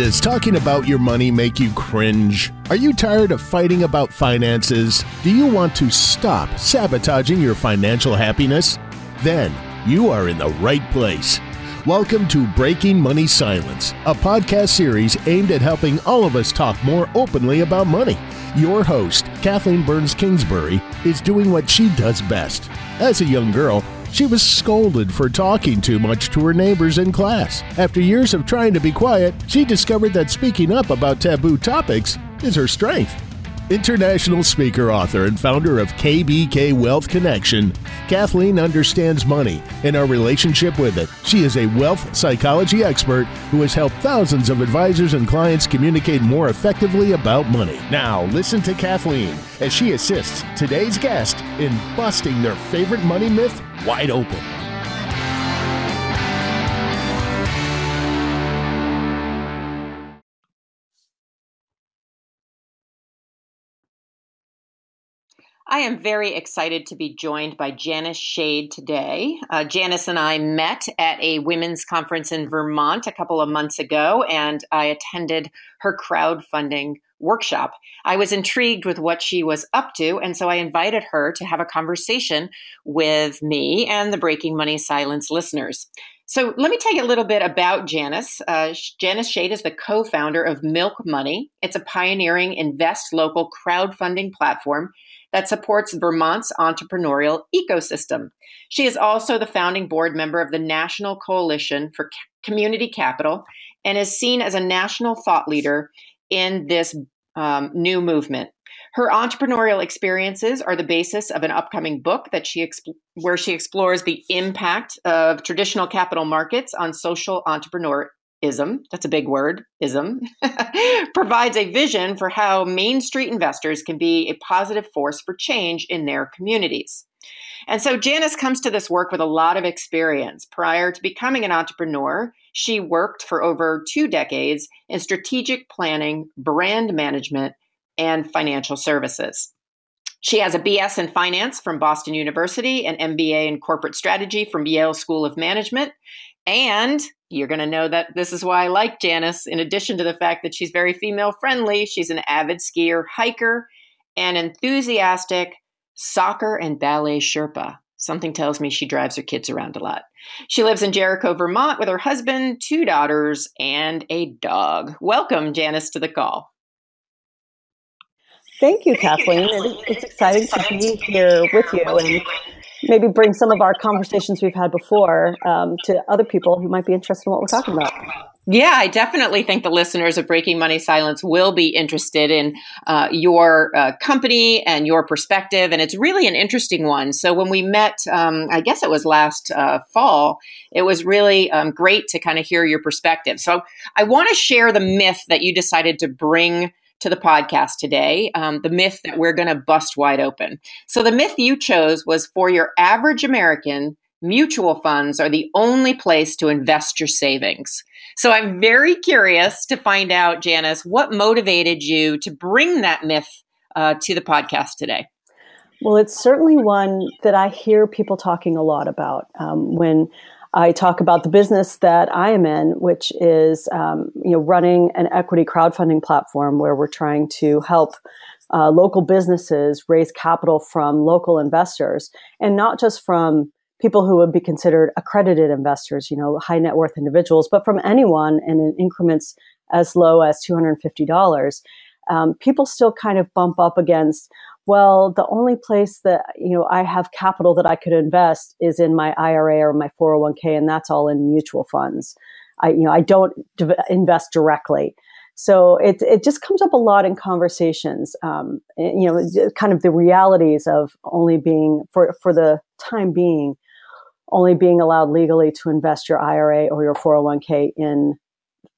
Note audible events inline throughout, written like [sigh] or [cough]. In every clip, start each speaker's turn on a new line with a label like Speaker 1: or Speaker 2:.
Speaker 1: Does talking about your money make you cringe? Are you tired of fighting about finances? Do you want to stop sabotaging your financial happiness? Then you are in the right place. Welcome to Breaking Money Silence, a podcast series aimed at helping all of us talk more openly about money. Your host, Kathleen Burns Kingsbury, is doing what she does best. As a young girl, she was scolded for talking too much to her neighbors in class. After years of trying to be quiet, she discovered that speaking up about taboo topics is her strength. International speaker, author, and founder of KBK Wealth Connection, Kathleen understands money and our relationship with it. She is a wealth psychology expert who has helped thousands of advisors and clients communicate more effectively about money. Now, listen to Kathleen as she assists today's guest in busting their favorite money myth wide open.
Speaker 2: I am very excited to be joined by Janice Shade today. Uh, Janice and I met at a women's conference in Vermont a couple of months ago, and I attended her crowdfunding workshop. I was intrigued with what she was up to, and so I invited her to have a conversation with me and the Breaking Money Silence listeners. So let me tell you a little bit about Janice. Uh, Janice Shade is the co-founder of Milk Money. It's a pioneering invest local crowdfunding platform that supports Vermont's entrepreneurial ecosystem. She is also the founding board member of the National Coalition for Community Capital and is seen as a national thought leader in this um, new movement. Her entrepreneurial experiences are the basis of an upcoming book that she exp- where she explores the impact of traditional capital markets on social entrepreneurism. That's a big word, ism. [laughs] provides a vision for how Main Street investors can be a positive force for change in their communities. And so Janice comes to this work with a lot of experience. Prior to becoming an entrepreneur, she worked for over two decades in strategic planning, brand management, and financial services. She has a BS in finance from Boston University, an MBA in corporate strategy from Yale School of Management. And you're going to know that this is why I like Janice. In addition to the fact that she's very female friendly, she's an avid skier, hiker, and enthusiastic soccer and ballet Sherpa. Something tells me she drives her kids around a lot. She lives in Jericho, Vermont with her husband, two daughters, and a dog. Welcome, Janice, to the call.
Speaker 3: Thank you, Kathleen. It's exciting to be here with you and maybe bring some of our conversations we've had before um, to other people who might be interested in what we're talking about.
Speaker 2: Yeah, I definitely think the listeners of Breaking Money Silence will be interested in uh, your uh, company and your perspective. And it's really an interesting one. So, when we met, um, I guess it was last uh, fall, it was really um, great to kind of hear your perspective. So, I want to share the myth that you decided to bring to the podcast today um, the myth that we're going to bust wide open. So, the myth you chose was for your average American, mutual funds are the only place to invest your savings. So I'm very curious to find out, Janice, what motivated you to bring that myth uh, to the podcast today?
Speaker 3: Well, it's certainly one that I hear people talking a lot about um, when I talk about the business that I am in, which is um, you know running an equity crowdfunding platform where we're trying to help uh, local businesses raise capital from local investors, and not just from people who would be considered accredited investors, you know, high net worth individuals, but from anyone and in increments as low as $250, um, people still kind of bump up against, well, the only place that, you know, I have capital that I could invest is in my IRA or my 401k, and that's all in mutual funds. I, you know, I don't d- invest directly. So it, it just comes up a lot in conversations, um, you know, kind of the realities of only being, for, for the time being, only being allowed legally to invest your IRA or your 401k in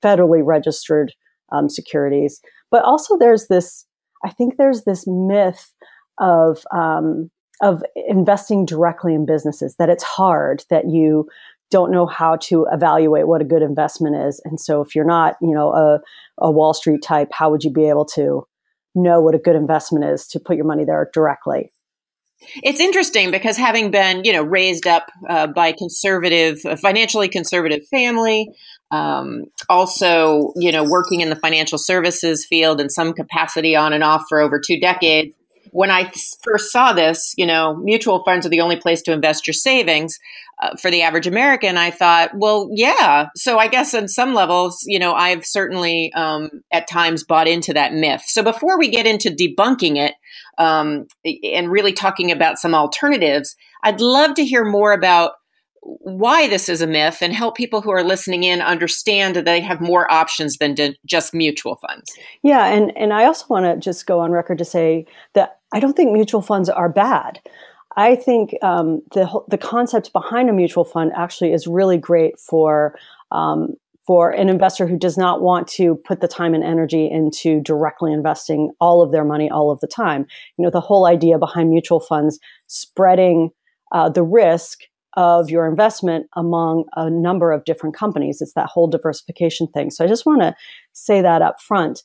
Speaker 3: federally registered um, securities. But also, there's this, I think there's this myth of, um, of investing directly in businesses, that it's hard, that you don't know how to evaluate what a good investment is. And so, if you're not, you know, a, a Wall Street type, how would you be able to know what a good investment is to put your money there directly?
Speaker 2: It's interesting because having been, you know, raised up uh, by conservative, financially conservative family, um, also, you know, working in the financial services field in some capacity on and off for over two decades. When I first saw this, you know, mutual funds are the only place to invest your savings uh, for the average American. I thought, well, yeah. So I guess on some levels, you know, I've certainly um, at times bought into that myth. So before we get into debunking it um, and really talking about some alternatives, I'd love to hear more about why this is a myth and help people who are listening in understand that they have more options than just mutual funds.
Speaker 3: Yeah, and and I also want to just go on record to say that I don't think mutual funds are bad. I think um, the the concept behind a mutual fund actually is really great for um, for an investor who does not want to put the time and energy into directly investing all of their money all of the time. You know, the whole idea behind mutual funds spreading uh, the risk of your investment among a number of different companies. It's that whole diversification thing. So I just want to say that up front.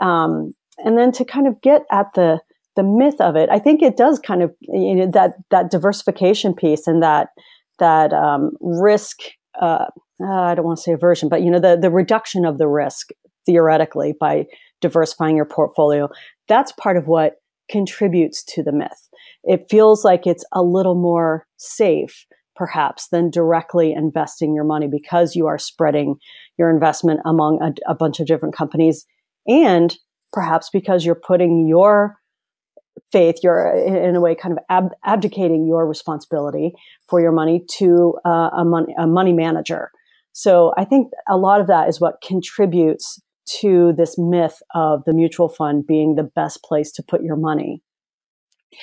Speaker 3: Um, and then to kind of get at the the myth of it, I think it does kind of you know that that diversification piece and that that um, risk. Uh, uh, I don't want to say aversion, but you know the the reduction of the risk theoretically by diversifying your portfolio. That's part of what contributes to the myth. It feels like it's a little more safe perhaps than directly investing your money because you are spreading your investment among a, a bunch of different companies and perhaps because you're putting your faith you're in a way kind of ab- abdicating your responsibility for your money to uh, a, money, a money manager. So i think a lot of that is what contributes to this myth of the mutual fund being the best place to put your money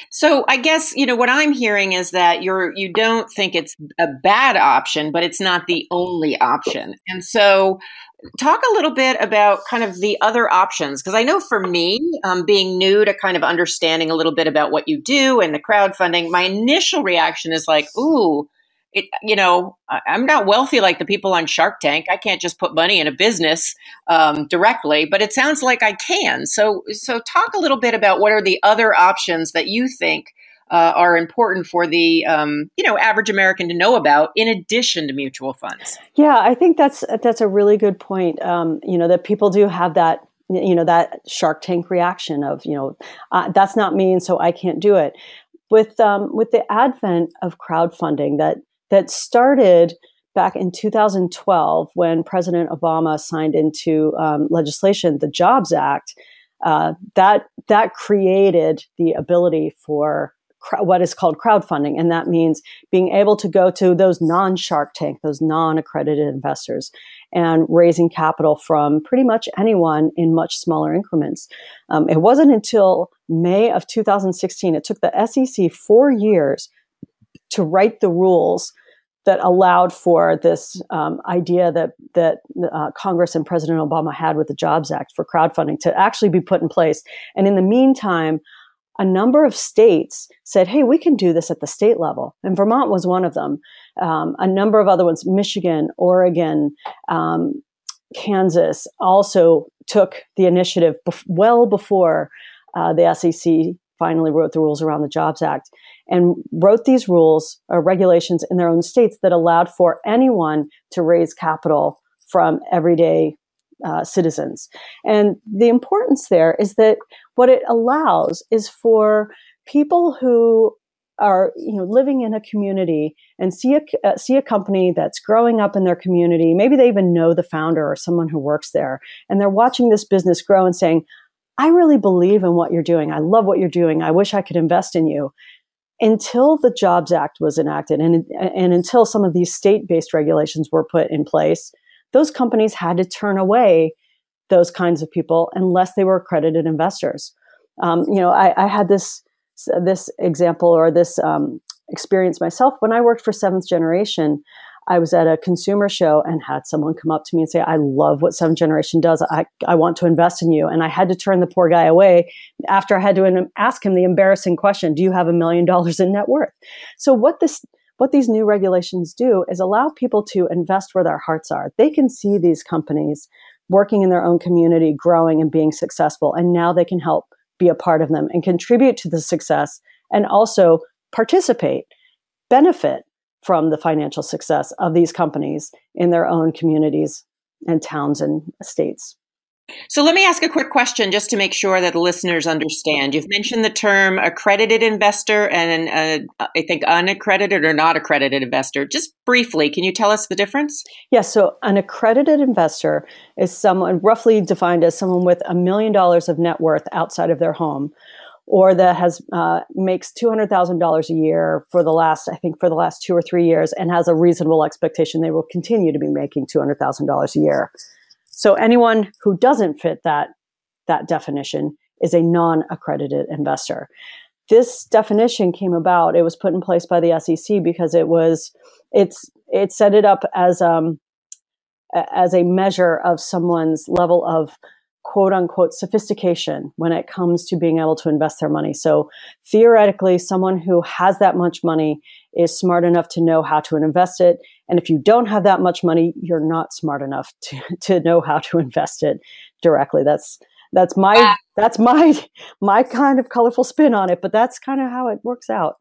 Speaker 2: so I guess you know what I'm hearing is that you're you don't think it's a bad option, but it's not the only option. And so talk a little bit about kind of the other options because I know for me, um, being new to kind of understanding a little bit about what you do and the crowdfunding, my initial reaction is like, ooh, it, you know, I'm not wealthy like the people on Shark Tank. I can't just put money in a business um, directly, but it sounds like I can. So, so talk a little bit about what are the other options that you think uh, are important for the um, you know average American to know about, in addition to mutual funds.
Speaker 3: Yeah, I think that's that's a really good point. Um, you know that people do have that you know that Shark Tank reaction of you know uh, that's not me, and so I can't do it. With um, with the advent of crowdfunding, that that started back in 2012 when President Obama signed into um, legislation the Jobs Act. Uh, that that created the ability for cr- what is called crowdfunding, and that means being able to go to those non-Shark Tank, those non-accredited investors, and raising capital from pretty much anyone in much smaller increments. Um, it wasn't until May of 2016. It took the SEC four years to write the rules that allowed for this um, idea that that uh, Congress and President Obama had with the Jobs Act for crowdfunding to actually be put in place. And in the meantime, a number of states said, "Hey, we can do this at the state level," and Vermont was one of them. Um, a number of other ones, Michigan, Oregon, um, Kansas, also took the initiative bef- well before uh, the SEC finally wrote the rules around the Jobs Act and wrote these rules or regulations in their own states that allowed for anyone to raise capital from everyday uh, citizens. And the importance there is that what it allows is for people who are you know living in a community and see a uh, see a company that's growing up in their community maybe they even know the founder or someone who works there and they're watching this business grow and saying I really believe in what you're doing. I love what you're doing. I wish I could invest in you until the Jobs Act was enacted and, and until some of these state based regulations were put in place, those companies had to turn away those kinds of people unless they were accredited investors. Um, you know, I, I, had this this example or this um, experience myself when I worked for Seventh Generation. I was at a consumer show and had someone come up to me and say, I love what Seventh Generation does. I, I want to invest in you. And I had to turn the poor guy away after I had to ask him the embarrassing question Do you have a million dollars in net worth? So, what this what these new regulations do is allow people to invest where their hearts are. They can see these companies working in their own community, growing and being successful, and now they can help be a part of them and contribute to the success and also participate, benefit from the financial success of these companies in their own communities and towns and states.
Speaker 2: So let me ask a quick question just to make sure that the listeners understand. You've mentioned the term accredited investor and uh, I think unaccredited or not accredited investor. Just briefly, can you tell us the difference?
Speaker 3: Yes. Yeah, so an accredited investor is someone roughly defined as someone with a million dollars of net worth outside of their home or that has uh, makes two hundred thousand dollars a year for the last, I think, for the last two or three years, and has a reasonable expectation they will continue to be making two hundred thousand dollars a year. So anyone who doesn't fit that that definition is a non-accredited investor. This definition came about. It was put in place by the SEC because it was it's it set it up as um as a measure of someone's level of quote unquote sophistication when it comes to being able to invest their money. So theoretically, someone who has that much money is smart enough to know how to invest it. And if you don't have that much money, you're not smart enough to, [laughs] to know how to invest it directly. That's that's my that's my [laughs] my kind of colorful spin on it, but that's kind of how it works out.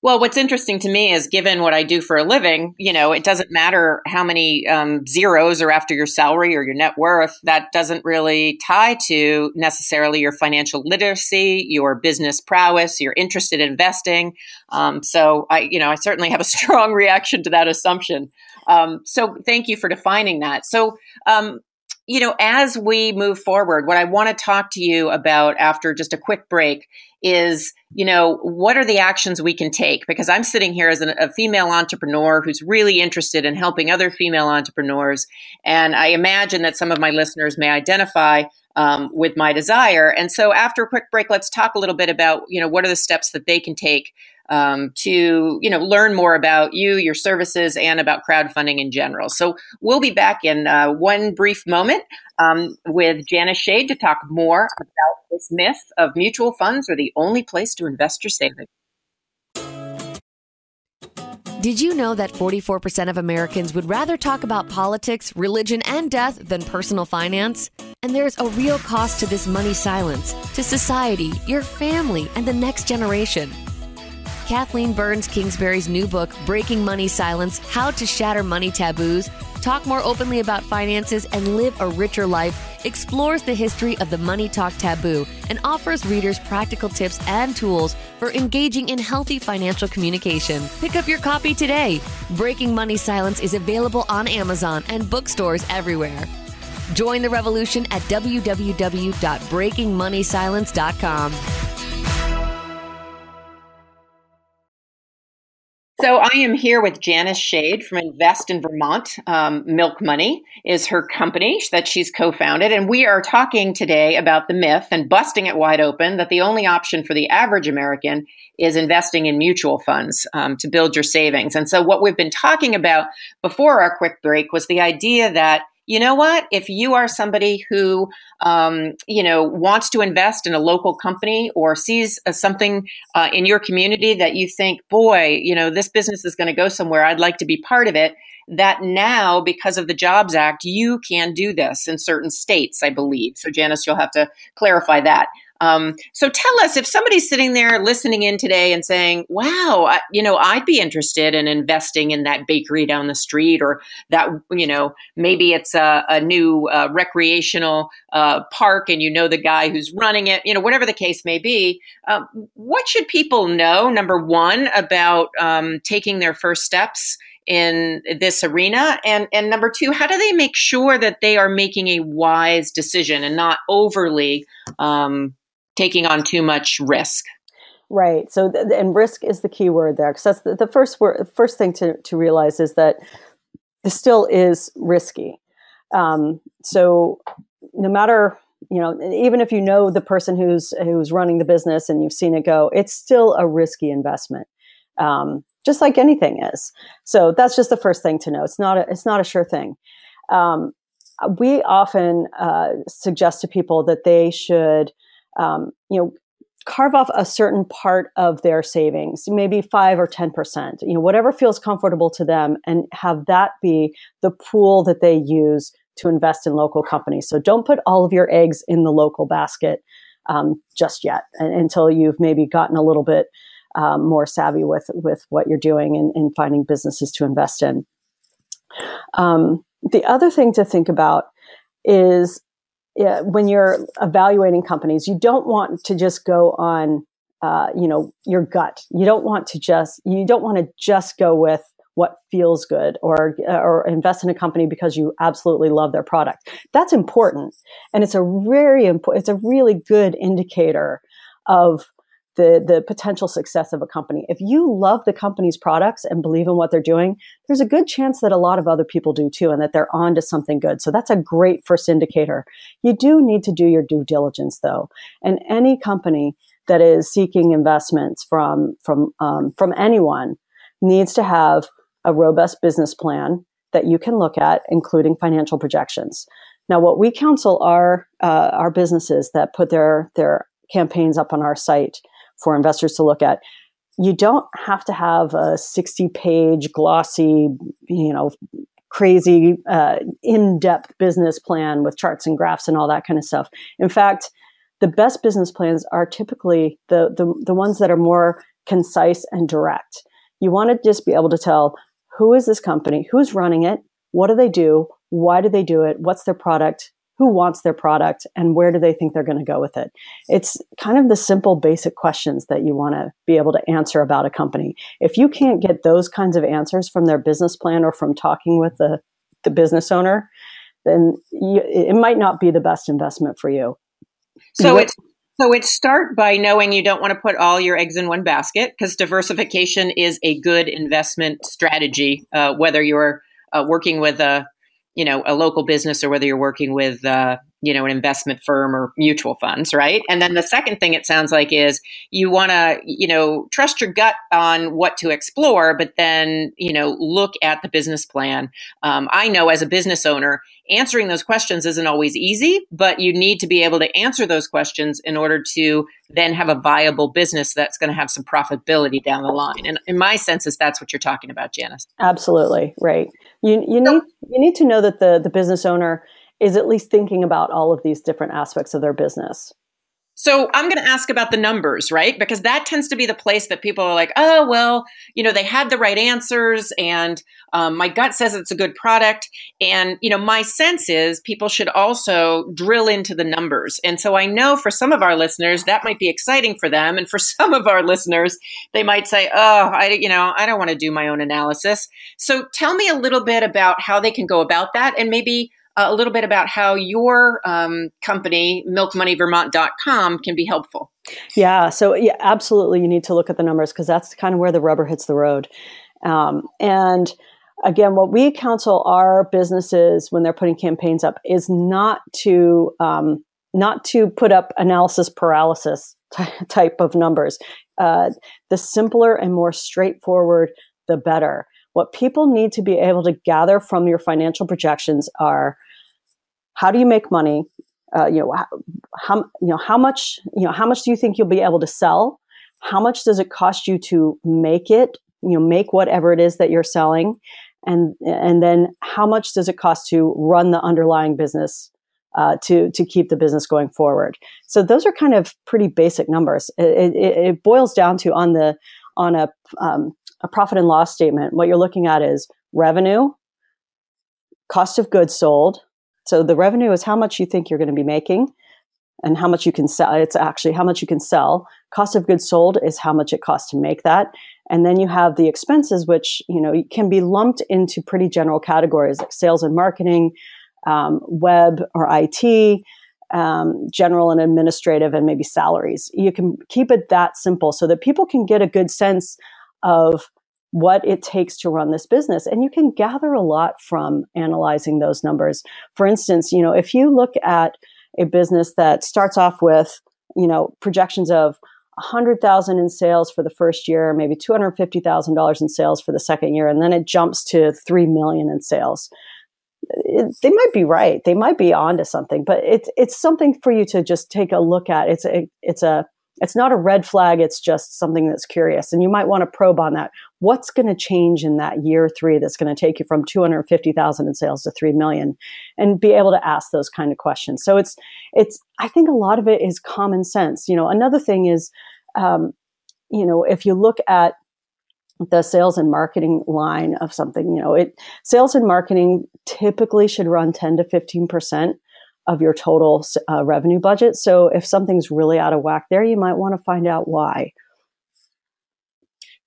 Speaker 2: Well, what's interesting to me is given what I do for a living, you know, it doesn't matter how many um, zeros are after your salary or your net worth. That doesn't really tie to necessarily your financial literacy, your business prowess, your interested in investing. Um, so I, you know, I certainly have a [laughs] strong reaction to that assumption. Um, so thank you for defining that. So, um, you know, as we move forward, what I want to talk to you about after just a quick break is, you know, what are the actions we can take? Because I'm sitting here as an, a female entrepreneur who's really interested in helping other female entrepreneurs. And I imagine that some of my listeners may identify um, with my desire. And so after a quick break, let's talk a little bit about, you know, what are the steps that they can take um, to you know learn more about you, your services, and about crowdfunding in general. So we'll be back in uh, one brief moment um, with Janice Shade to talk more about this myth of mutual funds are the only place to invest your savings.
Speaker 4: Did you know that 44% of Americans would rather talk about politics, religion, and death than personal finance? And there's a real cost to this money silence, to society, your family, and the next generation. Kathleen Burns Kingsbury's new book, Breaking Money Silence How to Shatter Money Taboos, talk more openly about finances, and live a richer life, explores the history of the money talk taboo and offers readers practical tips and tools for engaging in healthy financial communication. Pick up your copy today. Breaking Money Silence is available on Amazon and bookstores everywhere. Join the revolution at www.breakingmoneysilence.com.
Speaker 2: So I am here with Janice Shade from Invest in Vermont. Um, Milk Money is her company that she's co-founded, and we are talking today about the myth and busting it wide open that the only option for the average American is investing in mutual funds um, to build your savings. And so what we've been talking about before our quick break was the idea that you know what? If you are somebody who, um, you know, wants to invest in a local company or sees uh, something uh, in your community that you think, boy, you know, this business is going to go somewhere, I'd like to be part of it. That now, because of the Jobs Act, you can do this in certain states, I believe. So, Janice, you'll have to clarify that. Um, so tell us if somebody's sitting there listening in today and saying, wow, I, you know, I'd be interested in investing in that bakery down the street or that, you know, maybe it's a, a new uh, recreational uh, park and you know the guy who's running it, you know, whatever the case may be. Um, what should people know, number one, about um, taking their first steps? in this arena and and number two how do they make sure that they are making a wise decision and not overly um, taking on too much risk.
Speaker 3: Right. So, th- and risk is the key word there, because that's the, the first word. First thing to to realize is that this still is risky. Um, so, no matter you know, even if you know the person who's who's running the business and you've seen it go, it's still a risky investment, um, just like anything is. So that's just the first thing to know. It's not a it's not a sure thing. Um, we often uh, suggest to people that they should um, you know, carve off a certain part of their savings, maybe five or 10%, you know, whatever feels comfortable to them, and have that be the pool that they use to invest in local companies. So don't put all of your eggs in the local basket um, just yet until you've maybe gotten a little bit um, more savvy with, with what you're doing and, and finding businesses to invest in. Um, the other thing to think about is yeah, when you're evaluating companies, you don't want to just go on, uh, you know, your gut. You don't want to just you don't want to just go with what feels good or or invest in a company because you absolutely love their product. That's important, and it's a very important. It's a really good indicator of the the potential success of a company. If you love the company's products and believe in what they're doing, there's a good chance that a lot of other people do too, and that they're on to something good. So that's a great first indicator. You do need to do your due diligence though, and any company that is seeking investments from from um, from anyone needs to have a robust business plan that you can look at, including financial projections. Now, what we counsel our uh, our businesses that put their their campaigns up on our site for investors to look at. You don't have to have a 60 page glossy, you know, crazy uh, in-depth business plan with charts and graphs and all that kind of stuff. In fact, the best business plans are typically the, the, the ones that are more concise and direct. You want to just be able to tell who is this company, who's running it, what do they do, why do they do it, what's their product, who wants their product and where do they think they're going to go with it. It's kind of the simple basic questions that you want to be able to answer about a company. If you can't get those kinds of answers from their business plan or from talking with the, the business owner then you, it might not be the best investment for you.
Speaker 2: So it's so it's start by knowing you don't want to put all your eggs in one basket because diversification is a good investment strategy uh, whether you're uh, working with a you know a local business or whether you're working with uh, you know an investment firm or mutual funds right? And then the second thing it sounds like is you want to you know trust your gut on what to explore but then you know look at the business plan. Um, i know as a business owner answering those questions isn't always easy but you need to be able to answer those questions in order to then have a viable business that's going to have some profitability down the line. And in my sense is that's what you're talking about janice.
Speaker 3: Absolutely right you, you need you need to know that the the business owner is at least thinking about all of these different aspects of their business.
Speaker 2: So I'm going to ask about the numbers, right? Because that tends to be the place that people are like, oh, well, you know, they had the right answers and um, my gut says it's a good product. And, you know, my sense is people should also drill into the numbers. And so I know for some of our listeners, that might be exciting for them. And for [laughs] some of our listeners, they might say, oh, I, you know, I don't want to do my own analysis. So tell me a little bit about how they can go about that and maybe uh, a little bit about how your um, company, milkmoneyvermont.com, can be helpful.
Speaker 3: Yeah, so yeah, absolutely, you need to look at the numbers because that's kind of where the rubber hits the road. Um, and again, what we counsel our businesses when they're putting campaigns up is not to um, not to put up analysis paralysis t- type of numbers. Uh, the simpler and more straightforward, the better. What people need to be able to gather from your financial projections are how do you make money? Uh, you know, how, you know, how much, you know, how much do you think you'll be able to sell? How much does it cost you to make it? You know, make whatever it is that you're selling. And, and then how much does it cost to run the underlying business uh, to to keep the business going forward. So those are kind of pretty basic numbers. It, it, it boils down to on the on a um, a profit and loss statement. What you're looking at is revenue, cost of goods sold, so the revenue is how much you think you're going to be making and how much you can sell. It's actually how much you can sell. Cost of goods sold is how much it costs to make that. And then you have the expenses, which, you know, can be lumped into pretty general categories like sales and marketing, um, web or IT, um, general and administrative, and maybe salaries. You can keep it that simple so that people can get a good sense of what it takes to run this business. And you can gather a lot from analyzing those numbers. For instance, you know, if you look at a business that starts off with, you know, projections of 100,000 in sales for the first year, maybe $250,000 in sales for the second year, and then it jumps to 3 million in sales. It, they might be right. They might be onto something, but it's it's something for you to just take a look at. It's a it's a it's not a red flag it's just something that's curious and you might want to probe on that. What's going to change in that year three that's going to take you from 250000 in sales to 3 million? And be able to ask those kind of questions. So it's it's i think a lot of it is common sense. You know another thing is um, you know if you look at the sales and marketing line of something. You know, it sales and marketing typically should run 10 to 15% of your total uh, revenue budget. So if something's really out of whack there, you might want to find out why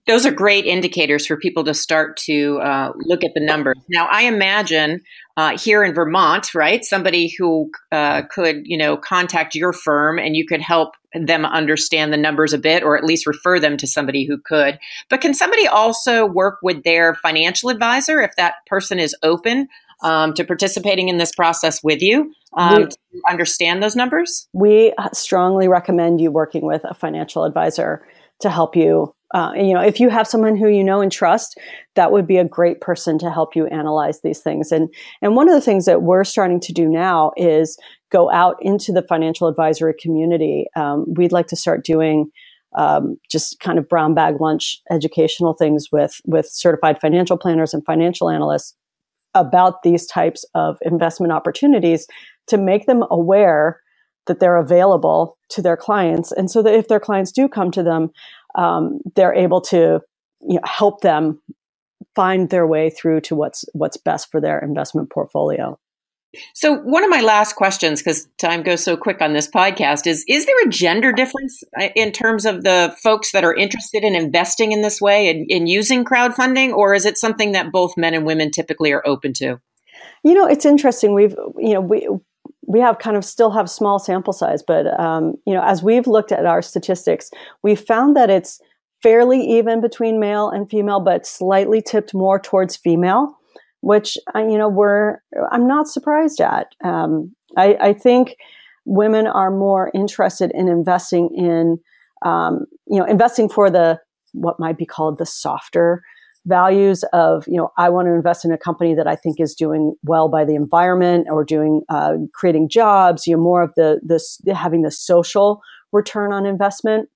Speaker 2: those are great indicators for people to start to uh, look at the numbers. Now, I imagine uh, here in Vermont, right, somebody who uh, could, you know, contact your firm and you could help them understand the numbers a bit, or at least refer them to somebody who could. But can somebody also work with their financial advisor if that person is open um, to participating in this process with you um, we, to understand those numbers?
Speaker 3: We strongly recommend you working with a financial advisor to help you uh, you know, if you have someone who you know and trust, that would be a great person to help you analyze these things. And and one of the things that we're starting to do now is go out into the financial advisory community. Um, we'd like to start doing um, just kind of brown bag lunch educational things with with certified financial planners and financial analysts about these types of investment opportunities to make them aware that they're available to their clients and so that if their clients do come to them um, they're able to you know, help them find their way through to what's what's best for their investment portfolio.
Speaker 2: So, one of my last questions, because time goes so quick on this podcast, is Is there a gender difference uh, in terms of the folks that are interested in investing in this way and in using crowdfunding, or is it something that both men and women typically are open to?
Speaker 3: You know, it's interesting. We've, you know, we, we have kind of still have small sample size, but um, you know, as we've looked at our statistics, we found that it's fairly even between male and female, but slightly tipped more towards female, which uh, you know we're I'm not surprised at. Um, I, I, think women are more interested in investing in um, you know investing for the what might be called the softer values of you know i want to invest in a company that i think is doing well by the environment or doing uh, creating jobs you know more of the this having the social return on investment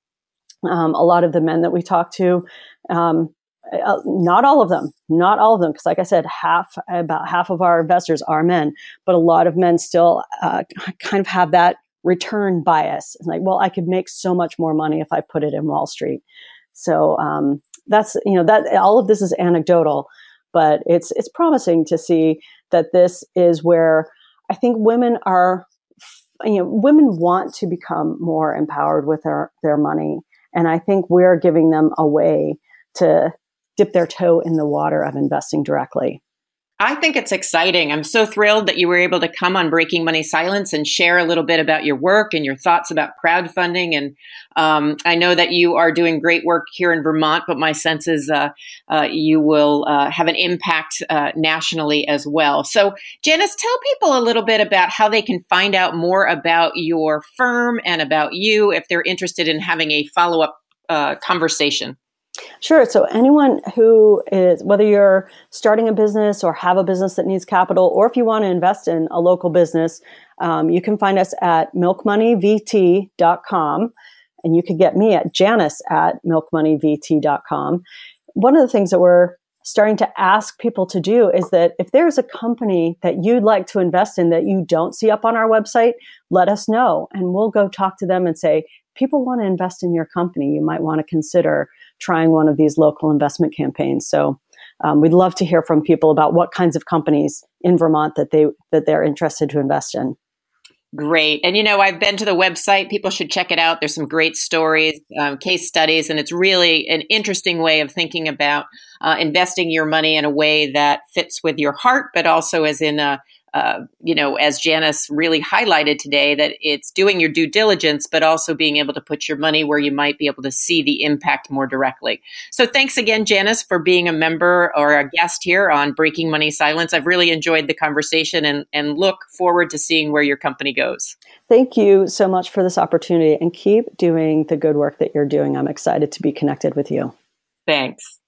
Speaker 3: um, a lot of the men that we talk to um, uh, not all of them not all of them because like i said half about half of our investors are men but a lot of men still uh, [laughs] kind of have that return bias. It's like well i could make so much more money if i put it in wall street. So um, that's you know that all of this is anecdotal, but it's it's promising to see that this is where I think women are you know women want to become more empowered with their their money and I think we're giving them a way to dip their toe in the water of investing directly.
Speaker 2: I think it's exciting. I'm so thrilled that you were able to come on Breaking Money Silence and share a little bit about your work and your thoughts about crowdfunding. And um, I know that you are doing great work here in Vermont, but my sense is uh, uh, you will uh, have an impact uh, nationally as well. So, Janice, tell people a little bit about how they can find out more about your firm and about you if they're interested in having a follow up uh, conversation.
Speaker 3: Sure. So, anyone who is, whether you're starting a business or have a business that needs capital, or if you want to invest in a local business, um, you can find us at milkmoneyvt.com. And you could get me at janice at milkmoneyvt.com. One of the things that we're starting to ask people to do is that if there's a company that you'd like to invest in that you don't see up on our website, let us know. And we'll go talk to them and say, people want to invest in your company. You might want to consider trying one of these local investment campaigns. So um, we'd love to hear from people about what kinds of companies in Vermont that they that they're interested to invest in.
Speaker 2: Great. And you know, I've been to the website. People should check it out. There's some great stories, um, case studies, and it's really an interesting way of thinking about uh, investing your money in a way that fits with your heart, but also as in a uh, you know, as Janice really highlighted today, that it's doing your due diligence, but also being able to put your money where you might be able to see the impact more directly. So thanks again, Janice, for being a member or a guest here on Breaking Money Silence. I've really enjoyed the conversation and, and look forward to seeing where your company goes.
Speaker 3: Thank you so much for this opportunity and keep doing the good work that you're doing. I'm excited to be connected with you.
Speaker 2: Thanks.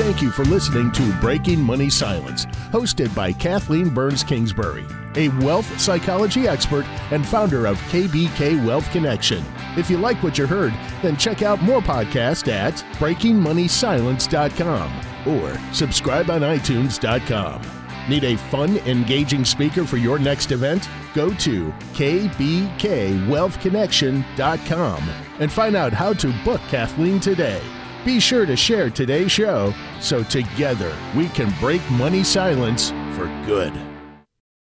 Speaker 1: Thank you for listening to Breaking Money Silence, hosted by Kathleen Burns Kingsbury, a wealth psychology expert and founder of KBK Wealth Connection. If you like what you heard, then check out more podcasts at breakingmoneysilence.com or subscribe on itunes.com. Need a fun, engaging speaker for your next event? Go to kbkwealthconnection.com and find out how to book Kathleen today. Be sure to share today's show so together we can break money silence for good.